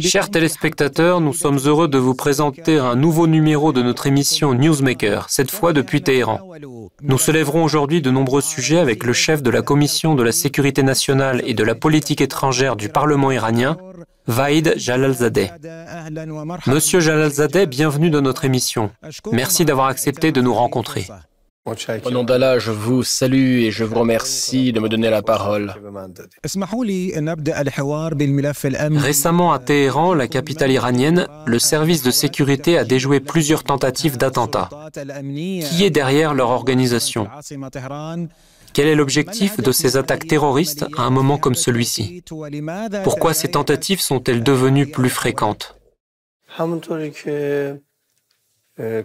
Chers téléspectateurs, nous sommes heureux de vous présenter un nouveau numéro de notre émission Newsmaker, cette fois depuis Téhéran. Nous soulèverons aujourd'hui de nombreux sujets avec le chef de la Commission de la sécurité nationale et de la politique étrangère du Parlement iranien, Vaïd Jalalzadeh. Monsieur Jalalzadeh, bienvenue dans notre émission. Merci d'avoir accepté de nous rencontrer. Au nom d'Allah, je vous salue et je vous remercie de me donner la parole. Récemment à Téhéran, la capitale iranienne, le service de sécurité a déjoué plusieurs tentatives d'attentats. Qui est derrière leur organisation? Quel est l'objectif de ces attaques terroristes à un moment comme celui-ci? Pourquoi ces tentatives sont-elles devenues plus fréquentes? Les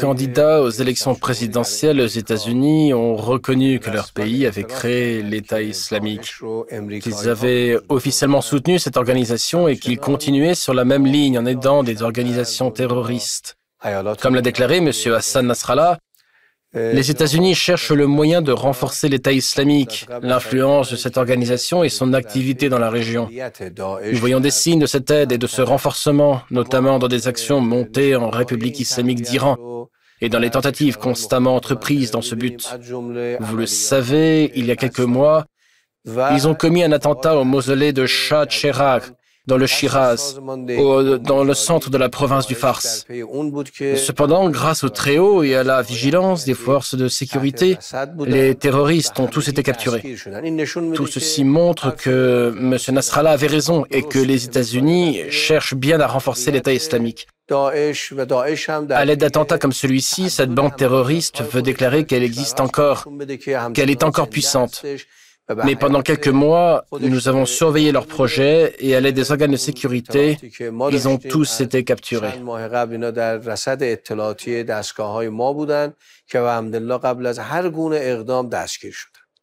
candidats aux élections présidentielles aux États-Unis ont reconnu que leur pays avait créé l'État islamique, qu'ils avaient officiellement soutenu cette organisation et qu'ils continuaient sur la même ligne en aidant des organisations terroristes. Comme l'a déclaré M. Hassan Nasrallah, les États-Unis cherchent le moyen de renforcer l'État islamique, l'influence de cette organisation et son activité dans la région. Nous voyons des signes de cette aide et de ce renforcement, notamment dans des actions montées en République islamique d'Iran et dans les tentatives constamment entreprises dans ce but. Vous le savez, il y a quelques mois, ils ont commis un attentat au mausolée de Shah Cheragh, dans le Shiraz, dans le centre de la province du Fars. Cependant, grâce au Très-Haut et à la vigilance des forces de sécurité, les terroristes ont tous été capturés. Tout ceci montre que M. Nasrallah avait raison et que les États-Unis cherchent bien à renforcer l'État islamique. À l'aide d'attentats comme celui-ci, cette bande terroriste veut déclarer qu'elle existe encore, qu'elle est encore puissante. Mais pendant quelques mois, nous avons surveillé leurs projets et à l'aide des organes de sécurité, ils ont tous été capturés.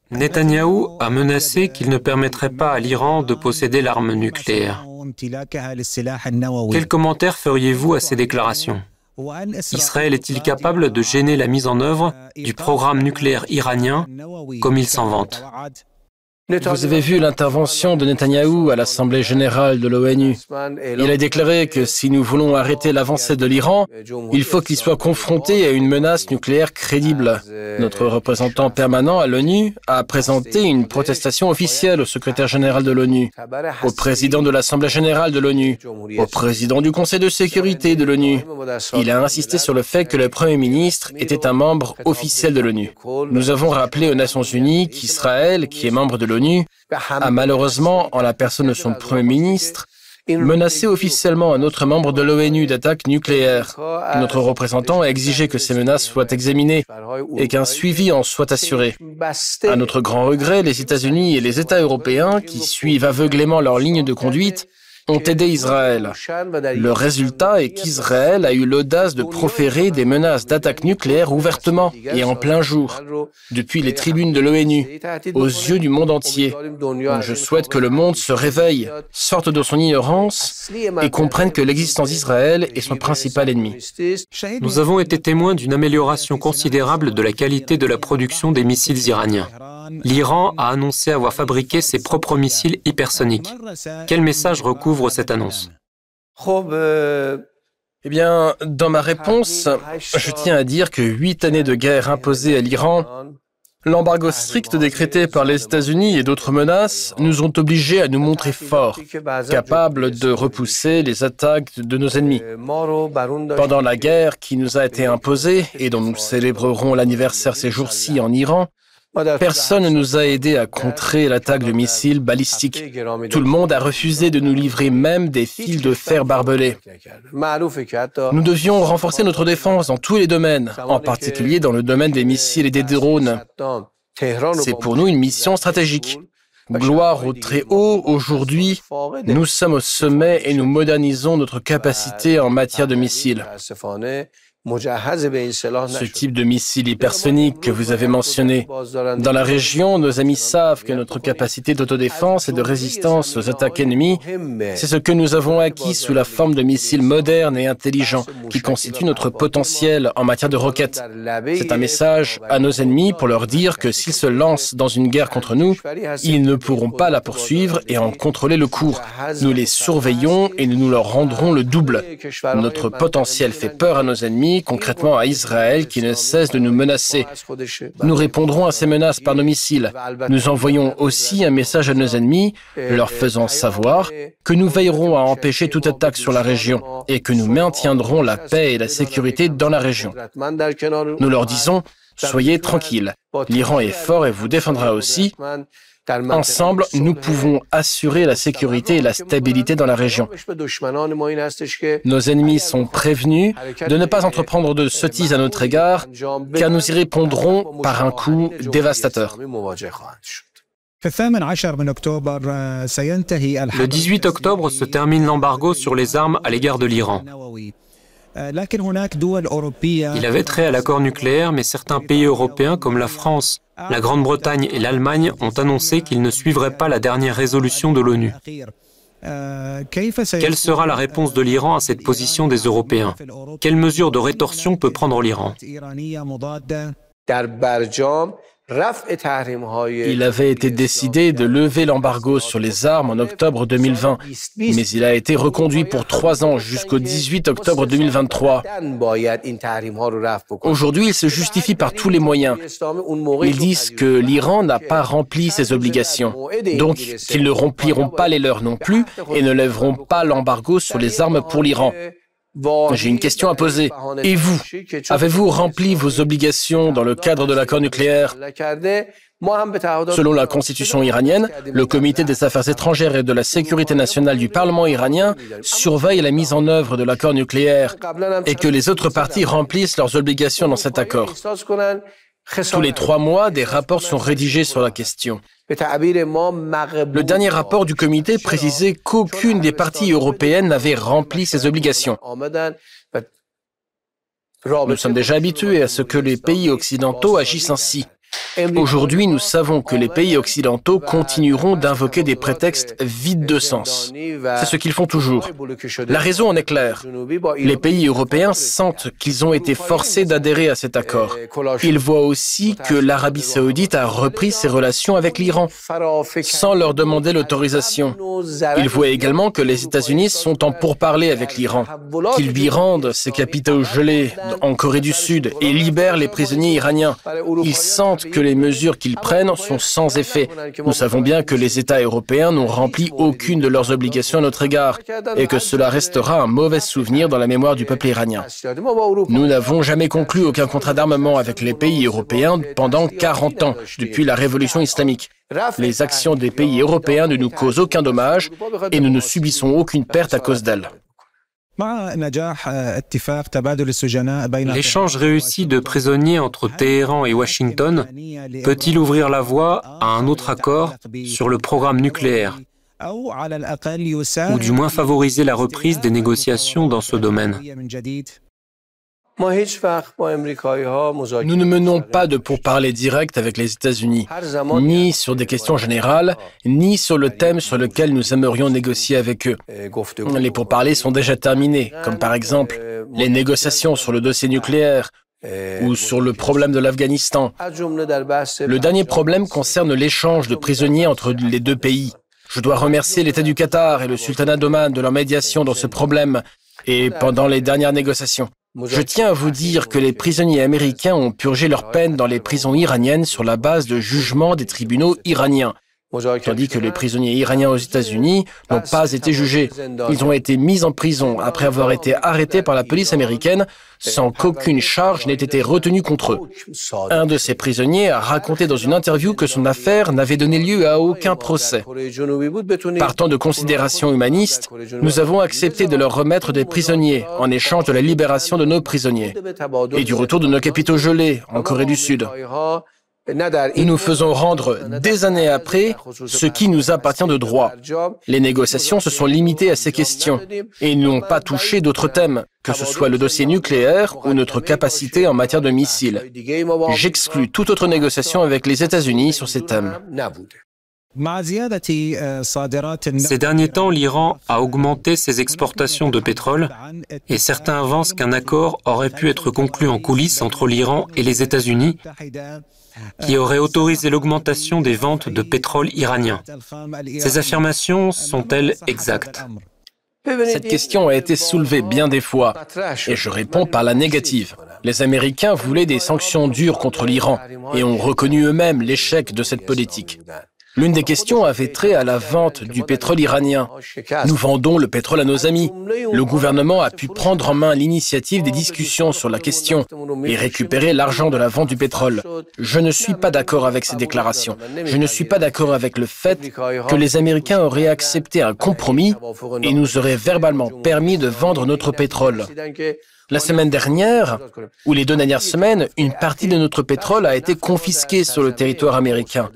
Netanyahou a menacé qu'il ne permettrait pas à l'Iran de posséder l'arme nucléaire. Quel commentaire feriez-vous à ces déclarations? Israël est-il capable de gêner la mise en œuvre du programme nucléaire iranien comme il s'en vante? Vous avez vu l'intervention de Netanyahou à l'Assemblée générale de l'ONU. Il a déclaré que si nous voulons arrêter l'avancée de l'Iran, il faut qu'il soit confronté à une menace nucléaire crédible. Notre représentant permanent à l'ONU a présenté une protestation officielle au secrétaire général de l'ONU, au président de l'Assemblée générale de l'ONU, au président du Conseil de sécurité de l'ONU. Il a insisté sur le fait que le Premier ministre était un membre officiel de l'ONU. Nous avons rappelé aux Nations unies qu'Israël, qui est membre de l'ONU, a malheureusement, en la personne de son Premier ministre, menacé officiellement un autre membre de l'ONU d'attaque nucléaire. Notre représentant a exigé que ces menaces soient examinées et qu'un suivi en soit assuré. À notre grand regret, les États-Unis et les États européens, qui suivent aveuglément leur ligne de conduite, ont aidé Israël. Le résultat est qu'Israël a eu l'audace de proférer des menaces d'attaque nucléaire ouvertement et en plein jour, depuis les tribunes de l'ONU, aux yeux du monde entier. je souhaite que le monde se réveille, sorte de son ignorance et comprenne que l'existence d'Israël est son principal ennemi. Nous avons été témoins d'une amélioration considérable de la qualité de la production des missiles iraniens. L'Iran a annoncé avoir fabriqué ses propres missiles hypersoniques. Quel message recouvre cette annonce eh bien, dans ma réponse, je tiens à dire que huit années de guerre imposées à l'Iran, l'embargo strict décrété par les États-Unis et d'autres menaces nous ont obligés à nous montrer forts, capables de repousser les attaques de nos ennemis. Pendant la guerre qui nous a été imposée et dont nous célébrerons l'anniversaire ces jours-ci en Iran, Personne ne nous a aidés à contrer l'attaque de missiles balistiques. Tout le monde a refusé de nous livrer même des fils de fer barbelés. Nous devions renforcer notre défense dans tous les domaines, en particulier dans le domaine des missiles et des drones. C'est pour nous une mission stratégique. Gloire au Très-Haut, aujourd'hui, nous sommes au sommet et nous modernisons notre capacité en matière de missiles. Ce type de missile hypersonique que vous avez mentionné. Dans la région, nos amis savent que notre capacité d'autodéfense et de résistance aux attaques ennemies, c'est ce que nous avons acquis sous la forme de missiles modernes et intelligents qui constituent notre potentiel en matière de roquettes. C'est un message à nos ennemis pour leur dire que s'ils se lancent dans une guerre contre nous, ils ne pourront pas la poursuivre et en contrôler le cours. Nous les surveillons et nous leur rendrons le double. Notre potentiel fait peur à nos ennemis concrètement à Israël qui ne cesse de nous menacer. Nous répondrons à ces menaces par nos missiles. Nous envoyons aussi un message à nos ennemis, leur faisant savoir que nous veillerons à empêcher toute attaque sur la région et que nous maintiendrons la paix et la sécurité dans la région. Nous leur disons, soyez tranquilles, l'Iran est fort et vous défendra aussi. Ensemble, nous pouvons assurer la sécurité et la stabilité dans la région. Nos ennemis sont prévenus de ne pas entreprendre de sottises à notre égard, car nous y répondrons par un coup dévastateur. Le 18 octobre se termine l'embargo sur les armes à l'égard de l'Iran. Il avait trait à l'accord nucléaire, mais certains pays européens comme la France, la Grande-Bretagne et l'Allemagne ont annoncé qu'ils ne suivraient pas la dernière résolution de l'ONU. Quelle sera la réponse de l'Iran à cette position des Européens? Quelles mesures de rétorsion peut prendre l'Iran? Il avait été décidé de lever l'embargo sur les armes en octobre 2020, mais il a été reconduit pour trois ans jusqu'au 18 octobre 2023. Aujourd'hui, il se justifie par tous les moyens. Ils disent que l'Iran n'a pas rempli ses obligations, donc qu'ils ne rempliront pas les leurs non plus et ne lèveront pas l'embargo sur les armes pour l'Iran. J'ai une question à poser. Et vous, avez-vous rempli vos obligations dans le cadre de l'accord nucléaire? Selon la constitution iranienne, le comité des affaires étrangères et de la sécurité nationale du Parlement iranien surveille la mise en œuvre de l'accord nucléaire et que les autres parties remplissent leurs obligations dans cet accord. Tous les trois mois, des rapports sont rédigés sur la question. Le dernier rapport du comité précisait qu'aucune des parties européennes n'avait rempli ses obligations. Nous sommes déjà habitués à ce que les pays occidentaux agissent ainsi. Aujourd'hui, nous savons que les pays occidentaux continueront d'invoquer des prétextes vides de sens. C'est ce qu'ils font toujours. La raison en est claire. Les pays européens sentent qu'ils ont été forcés d'adhérer à cet accord. Ils voient aussi que l'Arabie saoudite a repris ses relations avec l'Iran sans leur demander l'autorisation. Ils voient également que les États-Unis sont en pourparlers avec l'Iran, qu'ils lui rendent ses capitaux gelés en Corée du Sud et libèrent les prisonniers iraniens. Ils sentent que les mesures qu'ils prennent sont sans effet. Nous savons bien que les États européens n'ont rempli aucune de leurs obligations à notre égard et que cela restera un mauvais souvenir dans la mémoire du peuple iranien. Nous n'avons jamais conclu aucun contrat d'armement avec les pays européens pendant 40 ans, depuis la révolution islamique. Les actions des pays européens ne nous causent aucun dommage et nous ne subissons aucune perte à cause d'elles. L'échange réussi de prisonniers entre Téhéran et Washington peut-il ouvrir la voie à un autre accord sur le programme nucléaire ou du moins favoriser la reprise des négociations dans ce domaine nous ne menons pas de pourparlers directs avec les États-Unis, ni sur des questions générales, ni sur le thème sur lequel nous aimerions négocier avec eux. Les pourparlers sont déjà terminés, comme par exemple les négociations sur le dossier nucléaire ou sur le problème de l'Afghanistan. Le dernier problème concerne l'échange de prisonniers entre les deux pays. Je dois remercier l'État du Qatar et le sultanat d'Oman de leur médiation dans ce problème et pendant les dernières négociations. Je tiens à vous dire que les prisonniers américains ont purgé leur peine dans les prisons iraniennes sur la base de jugements des tribunaux iraniens tandis que les prisonniers iraniens aux États-Unis n'ont pas été jugés. Ils ont été mis en prison après avoir été arrêtés par la police américaine sans qu'aucune charge n'ait été retenue contre eux. Un de ces prisonniers a raconté dans une interview que son affaire n'avait donné lieu à aucun procès. Partant de considérations humanistes, nous avons accepté de leur remettre des prisonniers en échange de la libération de nos prisonniers et du retour de nos capitaux gelés en Corée du Sud. Et nous faisons rendre des années après ce qui nous appartient de droit. Les négociations se sont limitées à ces questions et n'ont pas touché d'autres thèmes, que ce soit le dossier nucléaire ou notre capacité en matière de missiles. J'exclus toute autre négociation avec les États-Unis sur ces thèmes. Ces derniers temps, l'Iran a augmenté ses exportations de pétrole et certains avancent qu'un accord aurait pu être conclu en coulisses entre l'Iran et les États-Unis qui aurait autorisé l'augmentation des ventes de pétrole iranien. Ces affirmations sont-elles exactes? Cette question a été soulevée bien des fois et je réponds par la négative. Les Américains voulaient des sanctions dures contre l'Iran et ont reconnu eux-mêmes l'échec de cette politique. L'une des questions avait trait à la vente du pétrole iranien. Nous vendons le pétrole à nos amis. Le gouvernement a pu prendre en main l'initiative des discussions sur la question et récupérer l'argent de la vente du pétrole. Je ne suis pas d'accord avec ces déclarations. Je ne suis pas d'accord avec le fait que les Américains auraient accepté un compromis et nous auraient verbalement permis de vendre notre pétrole. La semaine dernière, ou les deux dernières semaines, une partie de notre pétrole a été confisquée sur le territoire américain.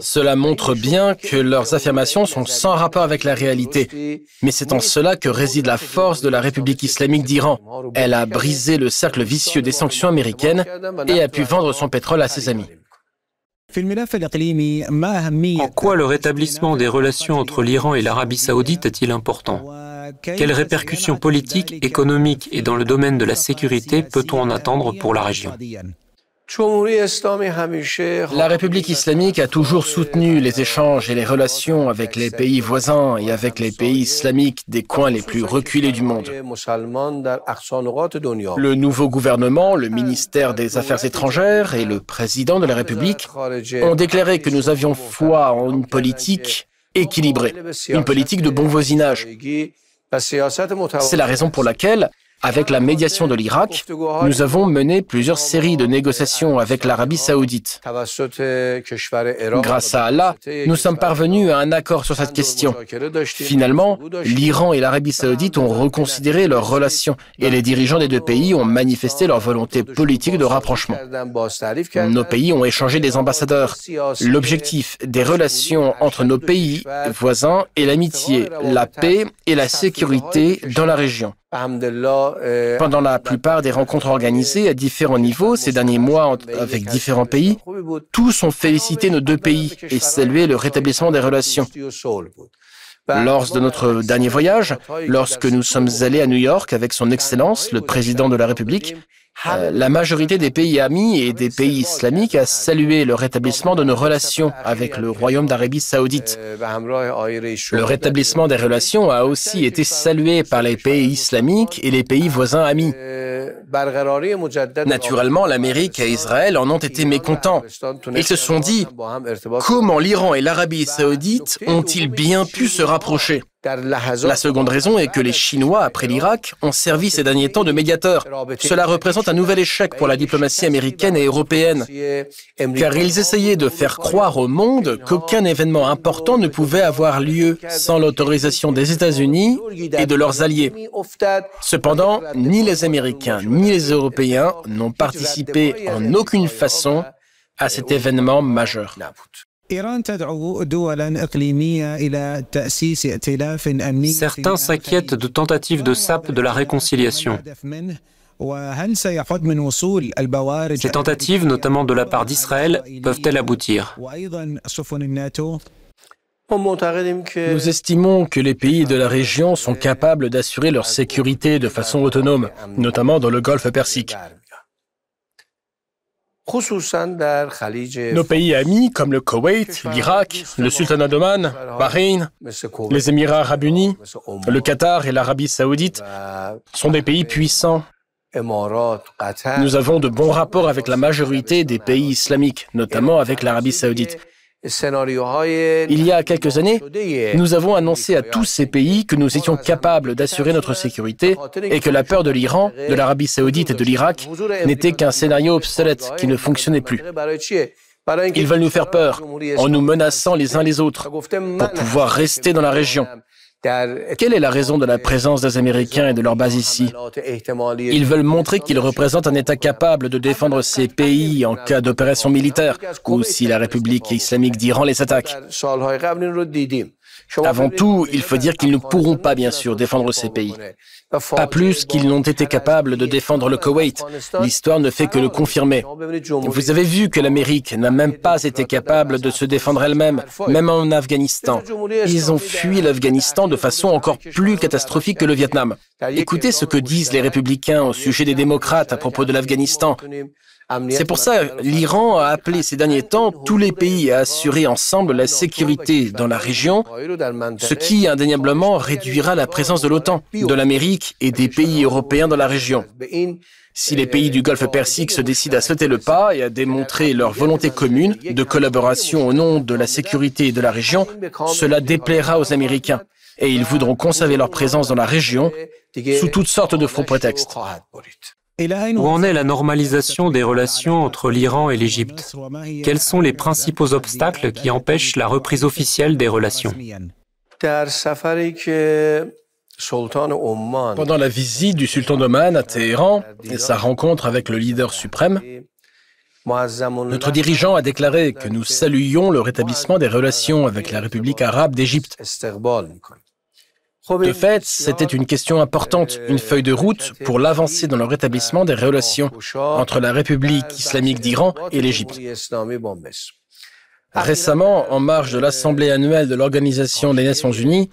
Cela montre bien que leurs affirmations sont sans rapport avec la réalité. Mais c'est en cela que réside la force de la République islamique d'Iran. Elle a brisé le cercle vicieux des sanctions américaines et a pu vendre son pétrole à ses amis. En quoi le rétablissement des relations entre l'Iran et l'Arabie saoudite est-il important? Quelles répercussions politiques, économiques et dans le domaine de la sécurité peut-on en attendre pour la région la République islamique a toujours soutenu les échanges et les relations avec les pays voisins et avec les pays islamiques des coins les plus reculés du monde. Le nouveau gouvernement, le ministère des Affaires étrangères et le président de la République ont déclaré que nous avions foi en une politique équilibrée, une politique de bon voisinage. C'est la raison pour laquelle avec la médiation de l'Irak, nous avons mené plusieurs séries de négociations avec l'Arabie saoudite. Grâce à Allah, nous sommes parvenus à un accord sur cette question. Finalement, l'Iran et l'Arabie saoudite ont reconsidéré leurs relations et les dirigeants des deux pays ont manifesté leur volonté politique de rapprochement. Nos pays ont échangé des ambassadeurs. L'objectif des relations entre nos pays voisins est l'amitié, la paix et la sécurité dans la région. Pendant la plupart des rencontres organisées à différents niveaux ces derniers mois avec différents pays, tous ont félicité nos deux pays et salué le rétablissement des relations. Lors de notre dernier voyage, lorsque nous sommes allés à New York avec son Excellence, le président de la République, euh, la majorité des pays amis et des pays islamiques a salué le rétablissement de nos relations avec le Royaume d'Arabie saoudite. Le rétablissement des relations a aussi été salué par les pays islamiques et les pays voisins amis. Naturellement, l'Amérique et Israël en ont été mécontents. Ils se sont dit, comment l'Iran et l'Arabie saoudite ont-ils bien pu se rapprocher? La seconde raison est que les Chinois, après l'Irak, ont servi ces derniers temps de médiateurs. Cela représente un nouvel échec pour la diplomatie américaine et européenne, car ils essayaient de faire croire au monde qu'aucun événement important ne pouvait avoir lieu sans l'autorisation des États-Unis et de leurs alliés. Cependant, ni les Américains ni les Européens n'ont participé en aucune façon à cet événement majeur. Certains s'inquiètent de tentatives de sape de la réconciliation. Ces tentatives, notamment de la part d'Israël, peuvent-elles aboutir nous estimons que les pays de la région sont capables d'assurer leur sécurité de façon autonome, notamment dans le golfe Persique. Nos pays amis comme le Koweït, l'Irak, le Sultanat d'Oman, Bahreïn, les Émirats arabes unis, le Qatar et l'Arabie saoudite sont des pays puissants. Nous avons de bons rapports avec la majorité des pays islamiques, notamment avec l'Arabie saoudite. Il y a quelques années, nous avons annoncé à tous ces pays que nous étions capables d'assurer notre sécurité et que la peur de l'Iran, de l'Arabie saoudite et de l'Irak n'était qu'un scénario obsolète qui ne fonctionnait plus. Ils veulent nous faire peur en nous menaçant les uns les autres pour pouvoir rester dans la région. Quelle est la raison de la présence des Américains et de leur base ici Ils veulent montrer qu'ils représentent un État capable de défendre ses pays en cas d'opération militaire ou si la République islamique d'Iran les attaque. Avant tout, il faut dire qu'ils ne pourront pas, bien sûr, défendre ces pays. Pas plus qu'ils n'ont été capables de défendre le Koweït. L'histoire ne fait que le confirmer. Vous avez vu que l'Amérique n'a même pas été capable de se défendre elle-même, même en Afghanistan. Ils ont fui l'Afghanistan de façon encore plus catastrophique que le Vietnam. Écoutez ce que disent les républicains au sujet des démocrates à propos de l'Afghanistan. C'est pour ça l'Iran a appelé ces derniers temps tous les pays à assurer ensemble la sécurité dans la région, ce qui indéniablement réduira la présence de l'OTAN, de l'Amérique et des pays européens dans la région. Si les pays du Golfe Persique se décident à sauter le pas et à démontrer leur volonté commune de collaboration au nom de la sécurité de la région, cela déplaira aux Américains et ils voudront conserver leur présence dans la région sous toutes sortes de faux prétextes. Où en est la normalisation des relations entre l'Iran et l'Égypte Quels sont les principaux obstacles qui empêchent la reprise officielle des relations pendant la visite du sultan d'Oman à Téhéran et sa rencontre avec le leader suprême, notre dirigeant a déclaré que nous saluions le rétablissement des relations avec la République arabe d'Égypte. De fait, c'était une question importante, une feuille de route pour l'avancée dans le rétablissement des relations entre la République islamique d'Iran et l'Égypte. Récemment, en marge de l'Assemblée annuelle de l'Organisation des Nations Unies,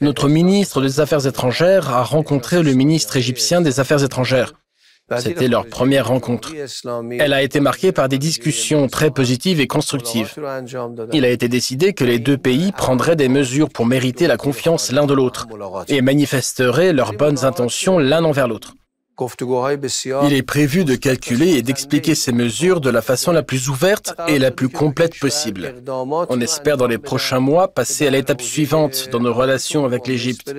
notre ministre des Affaires étrangères a rencontré le ministre égyptien des Affaires étrangères. C'était leur première rencontre. Elle a été marquée par des discussions très positives et constructives. Il a été décidé que les deux pays prendraient des mesures pour mériter la confiance l'un de l'autre et manifesteraient leurs bonnes intentions l'un envers l'autre. Il est prévu de calculer et d'expliquer ces mesures de la façon la plus ouverte et la plus complète possible. On espère dans les prochains mois passer à l'étape suivante dans nos relations avec l'Égypte.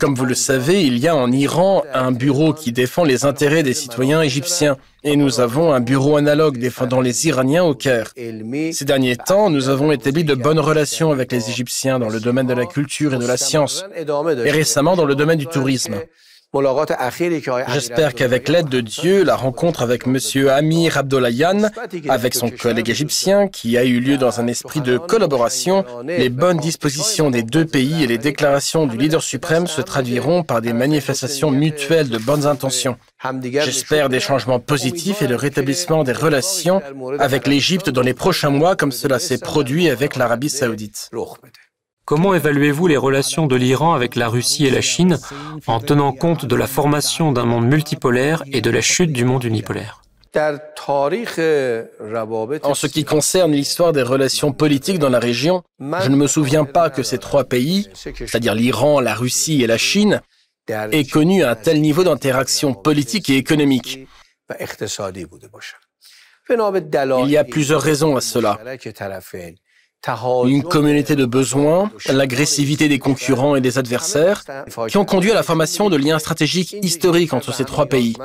Comme vous le savez, il y a en Iran un bureau qui défend les intérêts des citoyens égyptiens. Et nous avons un bureau analogue défendant les Iraniens au Caire. Ces derniers temps, nous avons établi de bonnes relations avec les Égyptiens dans le domaine de la culture et de la science, et récemment dans le domaine du tourisme. J'espère qu'avec l'aide de Dieu, la rencontre avec M. Amir Abdollahian, avec son collègue égyptien, qui a eu lieu dans un esprit de collaboration, les bonnes dispositions des deux pays et les déclarations du leader suprême se traduiront par des manifestations mutuelles de bonnes intentions. J'espère des changements positifs et le rétablissement des relations avec l'Égypte dans les prochains mois comme cela s'est produit avec l'Arabie saoudite. Comment évaluez-vous les relations de l'Iran avec la Russie et la Chine en tenant compte de la formation d'un monde multipolaire et de la chute du monde unipolaire? En ce qui concerne l'histoire des relations politiques dans la région, je ne me souviens pas que ces trois pays, c'est-à-dire l'Iran, la Russie et la Chine, aient connu un tel niveau d'interaction politique et économique. Il y a plusieurs raisons à cela une communauté de besoins, l'agressivité des concurrents et des adversaires, qui ont conduit à la formation de liens stratégiques historiques entre ces trois pays.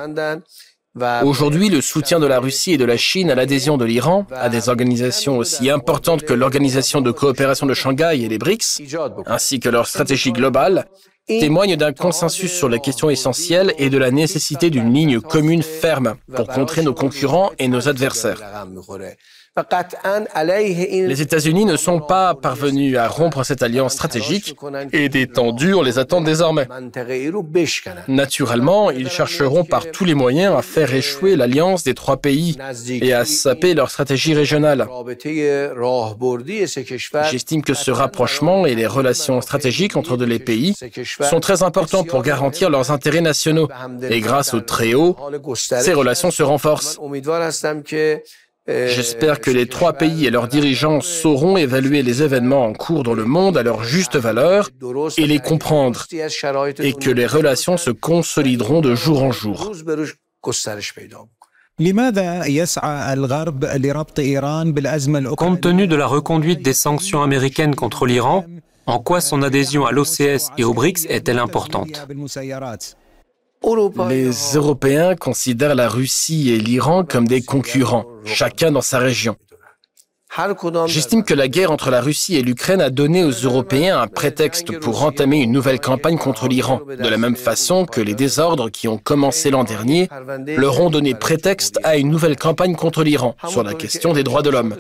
Aujourd'hui, le soutien de la Russie et de la Chine à l'adhésion de l'Iran à des organisations aussi importantes que l'Organisation de coopération de Shanghai et les BRICS, ainsi que leur stratégie globale, témoigne d'un consensus sur les questions essentielles et de la nécessité d'une ligne commune ferme pour contrer nos concurrents et nos adversaires. Les États-Unis ne sont pas parvenus à rompre cette alliance stratégique et des temps durs les attendent désormais. Naturellement, ils chercheront par tous les moyens à faire échouer l'alliance des trois pays et à saper leur stratégie régionale. J'estime que ce rapprochement et les relations stratégiques entre les pays sont très importants pour garantir leurs intérêts nationaux. Et grâce au très haut, ces relations se renforcent. J'espère que les trois pays et leurs dirigeants sauront évaluer les événements en cours dans le monde à leur juste valeur et les comprendre, et que les relations se consolideront de jour en jour. Compte tenu de la reconduite des sanctions américaines contre l'Iran, en quoi son adhésion à l'OCS et aux BRICS est-elle importante? Les Européens considèrent la Russie et l'Iran comme des concurrents, chacun dans sa région. J'estime que la guerre entre la Russie et l'Ukraine a donné aux Européens un prétexte pour entamer une nouvelle campagne contre l'Iran, de la même façon que les désordres qui ont commencé l'an dernier leur ont donné prétexte à une nouvelle campagne contre l'Iran sur la question des droits de l'homme.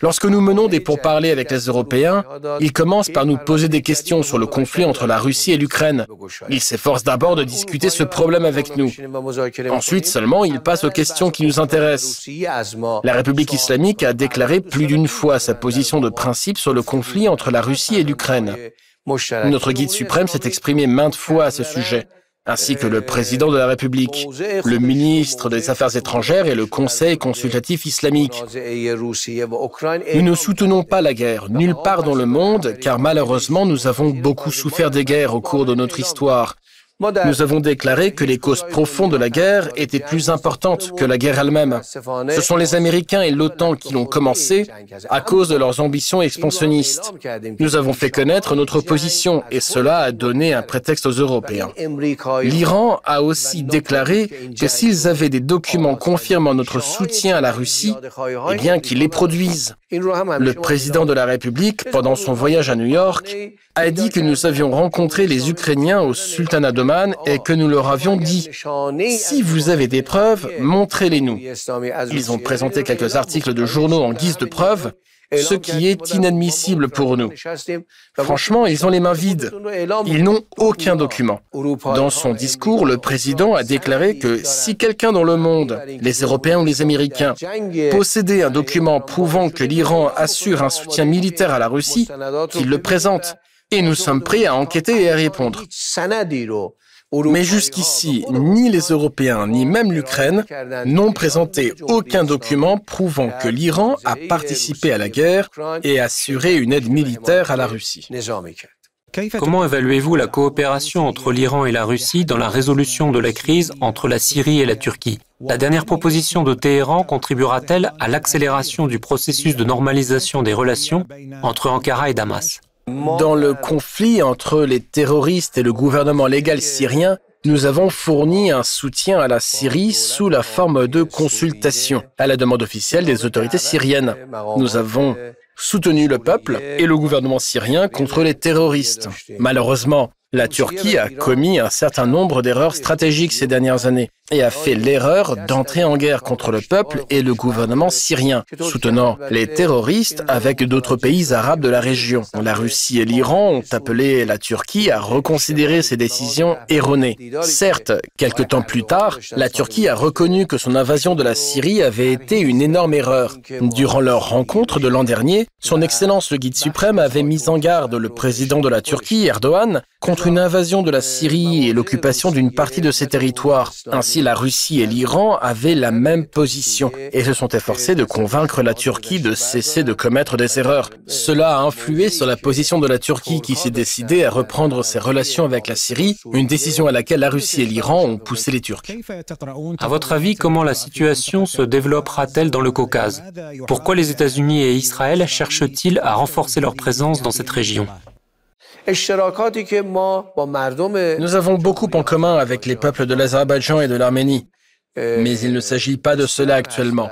Lorsque nous menons des pourparlers avec les Européens, ils commencent par nous poser des questions sur le conflit entre la Russie et l'Ukraine. Ils s'efforcent d'abord de discuter ce problème avec nous. Ensuite seulement, ils passent aux questions qui nous intéressent. La République islamique a déclaré plus d'une fois sa position de principe sur le conflit entre la Russie et l'Ukraine. Notre guide suprême s'est exprimé maintes fois à ce sujet ainsi que le président de la République, le ministre des Affaires étrangères et le Conseil consultatif islamique. Nous ne soutenons pas la guerre nulle part dans le monde, car malheureusement nous avons beaucoup souffert des guerres au cours de notre histoire. Nous avons déclaré que les causes profondes de la guerre étaient plus importantes que la guerre elle-même. Ce sont les Américains et l'OTAN qui l'ont commencé à cause de leurs ambitions expansionnistes. Nous avons fait connaître notre position et cela a donné un prétexte aux Européens. L'Iran a aussi déclaré que s'ils avaient des documents confirmant notre soutien à la Russie, eh bien qu'ils les produisent. Le président de la République, pendant son voyage à New York, a dit que nous avions rencontré les Ukrainiens au sultanat de et que nous leur avions dit, si vous avez des preuves, montrez-les-nous. Ils ont présenté quelques articles de journaux en guise de preuves, ce qui est inadmissible pour nous. Franchement, ils ont les mains vides. Ils n'ont aucun document. Dans son discours, le président a déclaré que si quelqu'un dans le monde, les Européens ou les Américains, possédait un document prouvant que l'Iran assure un soutien militaire à la Russie, qu'il le présente. Et nous sommes prêts à enquêter et à répondre. Mais jusqu'ici, ni les Européens, ni même l'Ukraine n'ont présenté aucun document prouvant que l'Iran a participé à la guerre et assuré une aide militaire à la Russie. Comment évaluez-vous la coopération entre l'Iran et la Russie dans la résolution de la crise entre la Syrie et la Turquie? La dernière proposition de Téhéran contribuera-t-elle à l'accélération du processus de normalisation des relations entre Ankara et Damas? Dans le conflit entre les terroristes et le gouvernement légal syrien, nous avons fourni un soutien à la Syrie sous la forme de consultation, à la demande officielle des autorités syriennes. Nous avons soutenu le peuple et le gouvernement syrien contre les terroristes. Malheureusement, la Turquie a commis un certain nombre d'erreurs stratégiques ces dernières années et a fait l'erreur d'entrer en guerre contre le peuple et le gouvernement syrien, soutenant les terroristes avec d'autres pays arabes de la région. La Russie et l'Iran ont appelé la Turquie à reconsidérer ses décisions erronées. Certes, quelque temps plus tard, la Turquie a reconnu que son invasion de la Syrie avait été une énorme erreur. Durant leur rencontre de l'an dernier, son Excellence le Guide suprême avait mis en garde le président de la Turquie, Erdogan, contre une invasion de la Syrie et l'occupation d'une partie de ses territoires. Ainsi, la Russie et l'Iran avaient la même position et se sont efforcés de convaincre la Turquie de cesser de commettre des erreurs. Cela a influé sur la position de la Turquie qui s'est décidée à reprendre ses relations avec la Syrie, une décision à laquelle la Russie et l'Iran ont poussé les Turcs. À votre avis, comment la situation se développera-t-elle dans le Caucase? Pourquoi les États-Unis et Israël cherchent-ils à renforcer leur présence dans cette région? Nous avons beaucoup en commun avec les peuples de l'Azerbaïdjan et de l'Arménie, mais il ne s'agit pas de cela actuellement.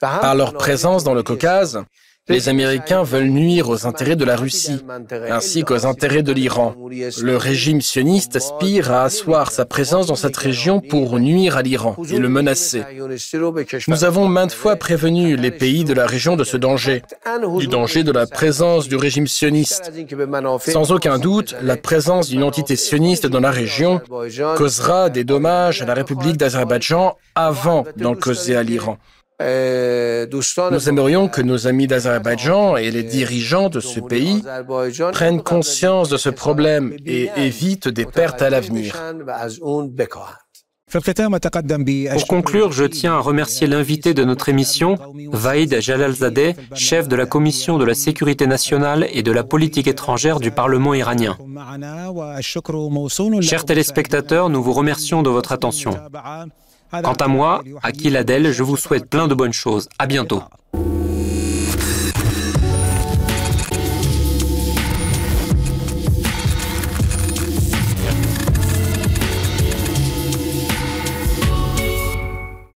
Par leur présence dans le Caucase, les Américains veulent nuire aux intérêts de la Russie, ainsi qu'aux intérêts de l'Iran. Le régime sioniste aspire à asseoir sa présence dans cette région pour nuire à l'Iran et le menacer. Nous avons maintes fois prévenu les pays de la région de ce danger, du danger de la présence du régime sioniste. Sans aucun doute, la présence d'une entité sioniste dans la région causera des dommages à la République d'Azerbaïdjan avant d'en causer à l'Iran. Nous aimerions que nos amis d'Azerbaïdjan et les dirigeants de ce pays prennent conscience de ce problème et évitent des pertes à l'avenir. Pour conclure, je tiens à remercier l'invité de notre émission, Vaïd Jalalzadeh, chef de la Commission de la sécurité nationale et de la politique étrangère du Parlement iranien. Chers téléspectateurs, nous vous remercions de votre attention. Quant à moi, Akil Adel, je vous souhaite plein de bonnes choses. À bientôt.